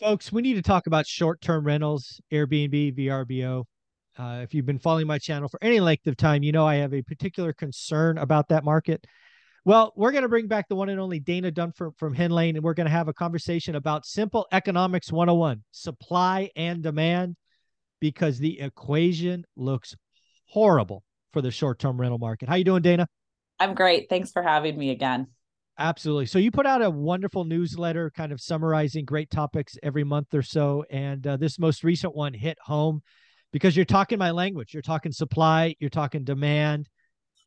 Folks, we need to talk about short term rentals, Airbnb, VRBO. Uh, if you've been following my channel for any length of time, you know I have a particular concern about that market. Well, we're going to bring back the one and only Dana Dunford from Hemlane, and we're going to have a conversation about simple economics 101 supply and demand, because the equation looks horrible for the short term rental market. How you doing, Dana? I'm great. Thanks for having me again. Absolutely. So you put out a wonderful newsletter kind of summarizing great topics every month or so. And uh, this most recent one hit home because you're talking my language. You're talking supply, you're talking demand.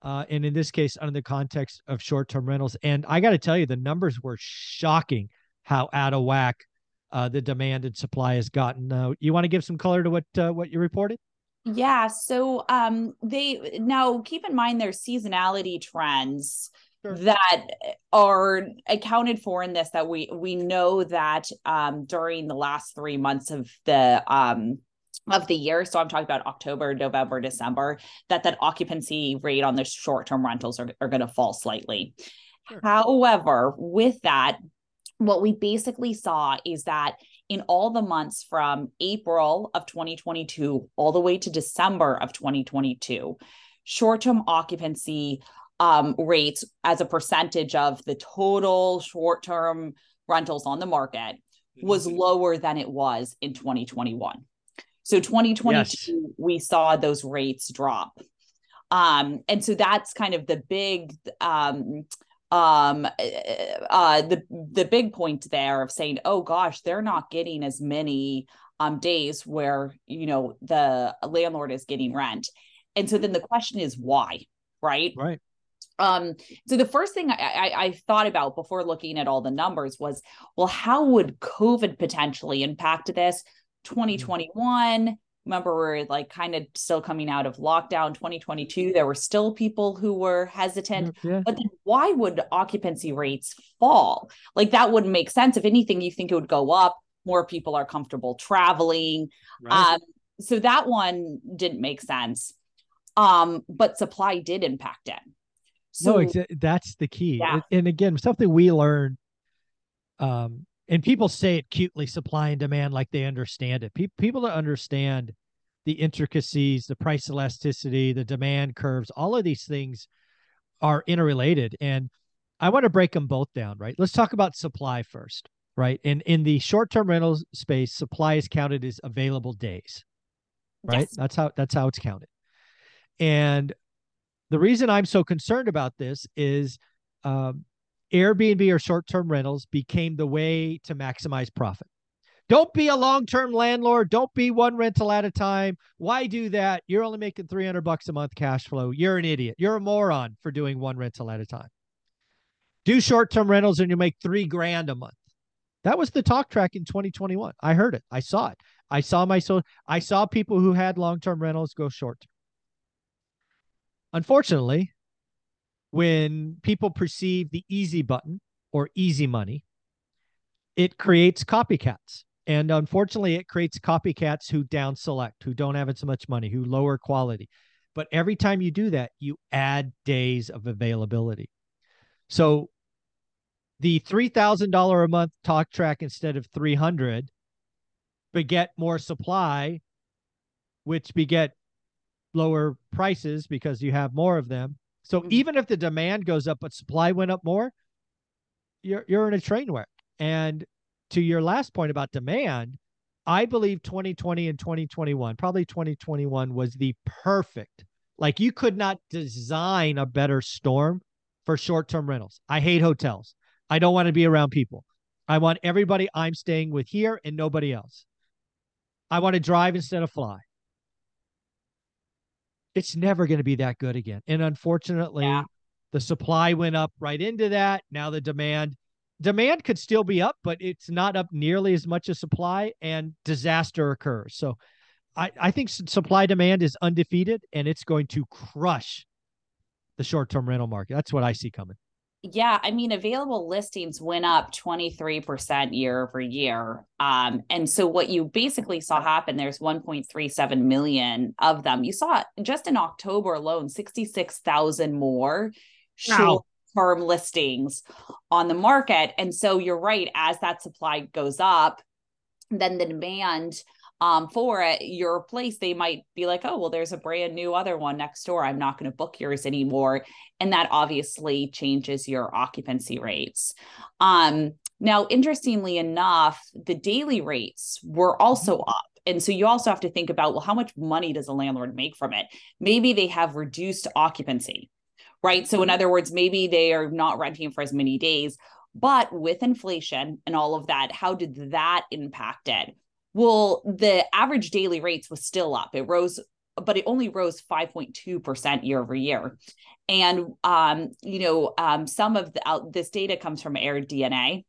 Uh, and in this case, under the context of short term rentals. And I got to tell you, the numbers were shocking how out of whack uh, the demand and supply has gotten. Uh, you want to give some color to what uh, what you reported? Yeah. So um, they now keep in mind their seasonality trends sure. that are accounted for in this that we we know that um, during the last three months of the um, of the year so i'm talking about october november december that that occupancy rate on the short-term rentals are, are going to fall slightly sure. however with that what we basically saw is that in all the months from april of 2022 all the way to december of 2022 short-term occupancy um, rates as a percentage of the total short term rentals on the market was mm-hmm. lower than it was in 2021. So 2022, yes. we saw those rates drop. Um, and so that's kind of the big um, um uh the the big point there of saying oh gosh they're not getting as many um days where you know the landlord is getting rent and so then the question is why right right um, so the first thing I, I, I, thought about before looking at all the numbers was, well, how would COVID potentially impact this? 2021, remember we're like kind of still coming out of lockdown. 2022, there were still people who were hesitant. Mm, yeah. But then why would occupancy rates fall? Like that wouldn't make sense. If anything, you think it would go up. More people are comfortable traveling. Right. Um, so that one didn't make sense. Um, but supply did impact it. So no, exa- that's the key. Yeah. And again, something we learned, um, and people say it cutely, supply and demand, like they understand it. Pe- people that understand the intricacies, the price elasticity, the demand curves, all of these things are interrelated. And I want to break them both down, right? Let's talk about supply first, right? And in the short-term rental space, supply is counted as available days, right? Yes. That's how that's how it's counted. And the reason I'm so concerned about this is um, Airbnb or short term rentals became the way to maximize profit. Don't be a long term landlord. Don't be one rental at a time. Why do that? You're only making 300 bucks a month cash flow. You're an idiot. You're a moron for doing one rental at a time. Do short term rentals and you make three grand a month. That was the talk track in 2021. I heard it. I saw it. I saw my so I saw people who had long term rentals go short term. Unfortunately, when people perceive the easy button or easy money, it creates copycats. And unfortunately, it creates copycats who down select, who don't have as much money, who lower quality. But every time you do that, you add days of availability. So the $3,000 a month talk track instead of 300 beget more supply, which beget lower prices because you have more of them. So mm-hmm. even if the demand goes up but supply went up more, you're you're in a train wreck. And to your last point about demand, I believe 2020 and 2021, probably 2021 was the perfect. Like you could not design a better storm for short-term rentals. I hate hotels. I don't want to be around people. I want everybody I'm staying with here and nobody else. I want to drive instead of fly it's never going to be that good again. And unfortunately, yeah. the supply went up right into that. Now the demand demand could still be up, but it's not up nearly as much as supply and disaster occurs. So I, I think supply demand is undefeated and it's going to crush the short term rental market. That's what I see coming. Yeah, I mean, available listings went up 23% year over year. Um, and so what you basically saw happen, there's 1.37 million of them. You saw just in October alone, 66,000 more short term listings on the market. And so you're right, as that supply goes up, then the demand um, for it, your place, they might be like, oh, well, there's a brand new other one next door. I'm not going to book yours anymore. And that obviously changes your occupancy rates. Um, now, interestingly enough, the daily rates were also mm-hmm. up. And so you also have to think about, well, how much money does a landlord make from it? Maybe they have reduced occupancy, right? So, in mm-hmm. other words, maybe they are not renting for as many days. But with inflation and all of that, how did that impact it? Well, the average daily rates was still up. It rose, but it only rose 5.2% year over year. And, um, you know, um, some of the, uh, this data comes from AirDNA.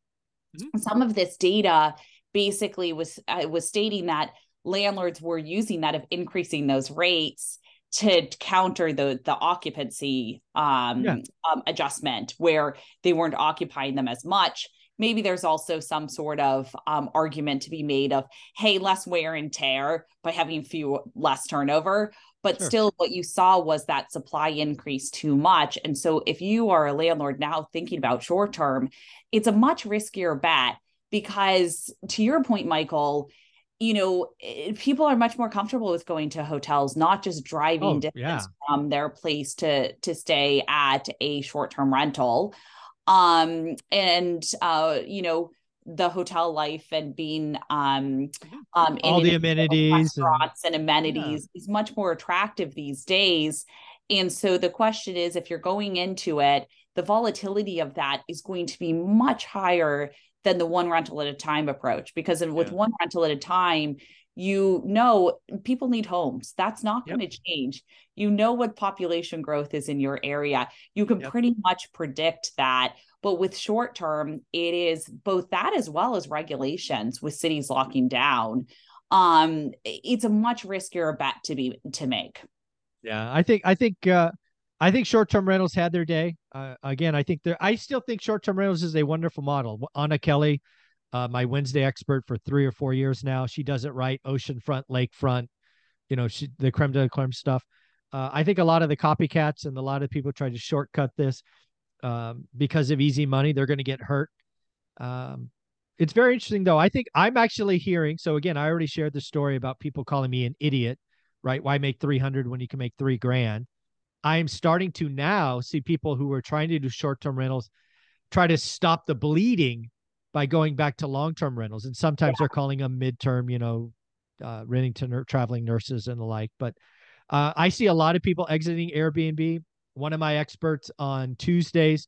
Mm-hmm. Some of this data basically was uh, was stating that landlords were using that of increasing those rates to counter the the occupancy um, yeah. um, adjustment where they weren't occupying them as much maybe there's also some sort of um, argument to be made of hey less wear and tear by having few less turnover but sure. still what you saw was that supply increase too much and so if you are a landlord now thinking about short term it's a much riskier bet because to your point michael you know eh, people are much more comfortable with going to hotels not just driving oh, distance yeah. from their place to to stay at a short-term rental um and uh you know the hotel life and being um um all the amenities restaurants and, and amenities yeah. is much more attractive these days and so the question is if you're going into it the volatility of that is going to be much higher than the one rental at a time approach because with yeah. one rental at a time you know people need homes that's not yep. going to change you know what population growth is in your area you can yep. pretty much predict that but with short term it is both that as well as regulations with cities locking down um it's a much riskier bet to be to make yeah i think i think uh I think short-term rentals had their day. Uh, again, I think there. I still think short-term rentals is a wonderful model. Anna Kelly, uh, my Wednesday expert for three or four years now, she does it right. Oceanfront, lakefront, you know, she, the creme de la creme stuff. Uh, I think a lot of the copycats and a lot of people try to shortcut this um, because of easy money. They're going to get hurt. Um, it's very interesting, though. I think I'm actually hearing. So again, I already shared the story about people calling me an idiot. Right? Why make 300 when you can make three grand? I'm starting to now see people who are trying to do short term rentals try to stop the bleeding by going back to long term rentals. And sometimes yeah. they're calling them midterm, you know, uh, renting to ner- traveling nurses and the like. But uh, I see a lot of people exiting Airbnb. One of my experts on Tuesdays,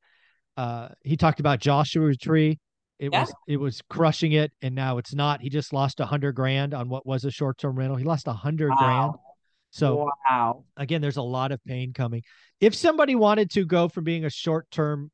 uh, he talked about Joshua Tree. It yeah. was it was crushing it, and now it's not. He just lost a hundred grand on what was a short term rental. He lost a hundred wow. grand so wow. Again, there's a lot of pain coming. If somebody wanted to go from being a short-term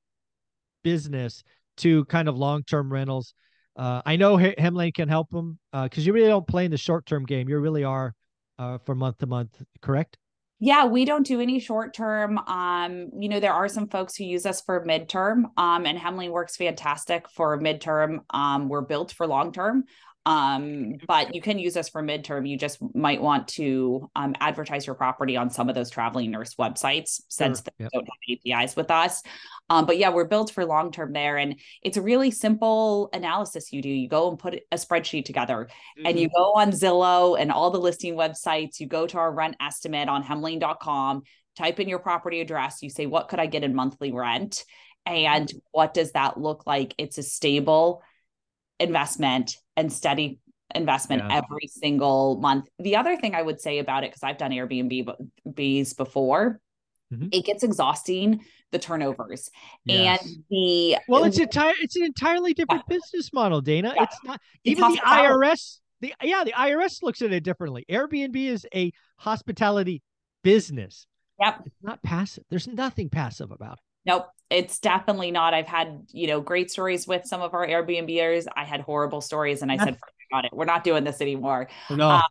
business to kind of long-term rentals, uh, I know Hemlane can help them because uh, you really don't play in the short-term game. You really are uh, for month to month, correct? Yeah, we don't do any short term. Um, you know, there are some folks who use us for midterm. Um, and Hemlane works fantastic for midterm. Um, we're built for long term. Um, but you can use us for midterm. You just might want to um, advertise your property on some of those traveling nurse websites since sure. they yep. don't have APIs with us. Um, but yeah, we're built for long term there. And it's a really simple analysis you do. You go and put a spreadsheet together mm-hmm. and you mm-hmm. go on Zillow and all the listing websites. You go to our rent estimate on hemlane.com, type in your property address. You say, what could I get in monthly rent? And mm-hmm. what does that look like? It's a stable investment and steady investment yeah. every single month. The other thing I would say about it, because I've done Airbnbs before, mm-hmm. it gets exhausting the turnovers yes. and the well, it's entire it's an entirely different yeah. business model, Dana. Yeah. It's not even it's the IRS. The yeah, the IRS looks at it differently. Airbnb is a hospitality business. Yep. It's not passive. There's nothing passive about it. Nope, it's definitely not. I've had, you know, great stories with some of our Airbnbers. I had horrible stories and I said, forget it. We're not doing this anymore. No. Um,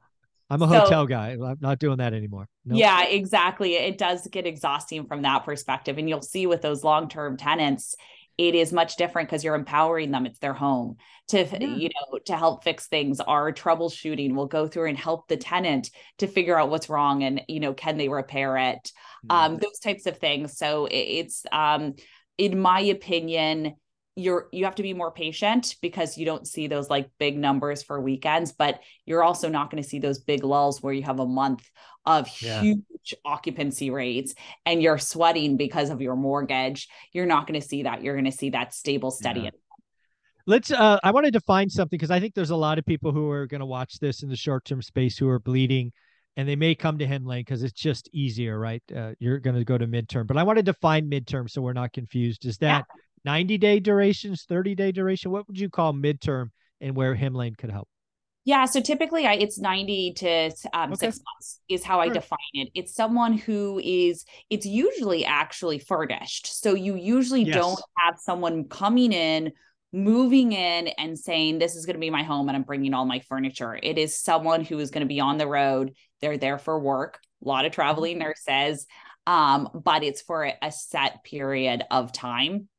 I'm a hotel so, guy. I'm not doing that anymore. Nope. Yeah, exactly. It does get exhausting from that perspective. And you'll see with those long term tenants, it is much different because you're empowering them. It's their home to, yeah. you know, to help fix things. Our troubleshooting will go through and help the tenant to figure out what's wrong and, you know, can they repair it? um, those types of things. So it's, um, in my opinion, you're you have to be more patient because you don't see those like big numbers for weekends but you're also not going to see those big lulls where you have a month of yeah. huge occupancy rates and you're sweating because of your mortgage you're not going to see that you're going to see that stable steady yeah. let's uh i wanted to find something because i think there's a lot of people who are going to watch this in the short term space who are bleeding and they may come to Hemlane because it's just easier, right? Uh, you're going to go to midterm, but I wanted to find midterm so we're not confused. Is that yeah. 90 day durations, 30 day duration? What would you call midterm and where Hemlane could help? Yeah, so typically I, it's 90 to um, okay. six months is how I define it. It's someone who is, it's usually actually furnished. So you usually yes. don't have someone coming in, moving in and saying, This is going to be my home and I'm bringing all my furniture. It is someone who is going to be on the road. They're there for work, a lot of traveling mm-hmm. nurses, um, but it's for a set period of time.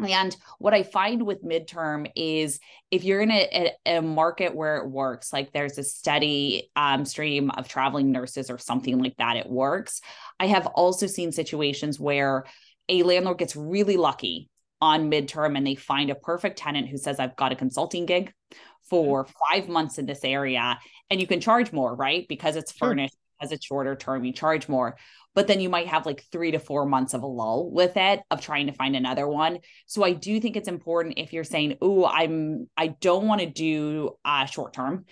And what I find with midterm is if you're in a, a, a market where it works, like there's a steady um, stream of traveling nurses or something like that, it works. I have also seen situations where a landlord gets really lucky on midterm and they find a perfect tenant who says, I've got a consulting gig for five months in this area and you can charge more, right? Because it's furnished, as it's shorter term, you charge more but then you might have like three to four months of a lull with it of trying to find another one. So I do think it's important if you're saying, "Oh, I'm I don't want to do uh, short term."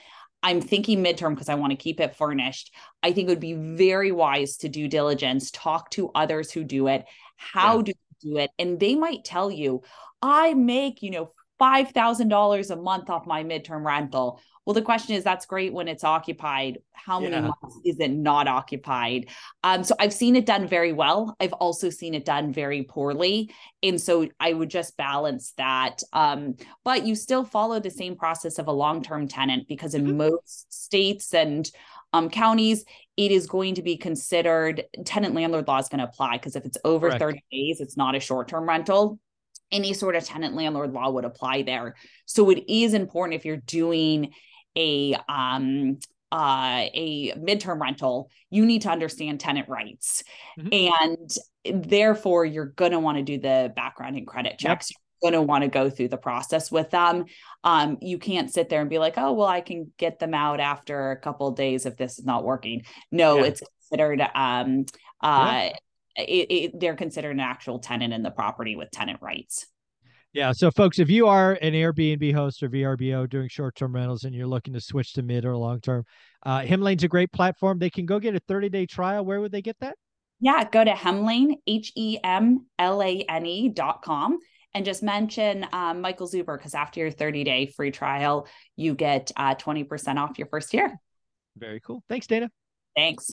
I'm thinking midterm because I want to keep it furnished. I think it would be very wise to do diligence, talk to others who do it. How yeah. do you do it? And they might tell you, I make, you know, $5,000 a month off my midterm rental. Well, the question is that's great when it's occupied. How many yeah. months is it not occupied? Um, so I've seen it done very well. I've also seen it done very poorly. And so I would just balance that. Um, but you still follow the same process of a long term tenant because in mm-hmm. most states and um, counties, it is going to be considered tenant landlord law is going to apply because if it's over Correct. 30 days, it's not a short term rental any sort of tenant landlord law would apply there. So it is important if you're doing a um uh, a midterm rental, you need to understand tenant rights. Mm-hmm. And therefore, you're going to want to do the background and credit checks. Yep. You're going to want to go through the process with them. Um, you can't sit there and be like, oh, well, I can get them out after a couple of days if this is not working. No, yeah. it's considered, um, uh, yeah. it, it, they're considered an actual tenant in the property with tenant rights. Yeah. So, folks, if you are an Airbnb host or VRBO doing short term rentals and you're looking to switch to mid or long term, uh, Hemlane's a great platform. They can go get a 30 day trial. Where would they get that? Yeah. Go to Hemlane, H E M L A N E dot com, and just mention um, Michael Zuber because after your 30 day free trial, you get uh, 20% off your first year. Very cool. Thanks, Dana. Thanks.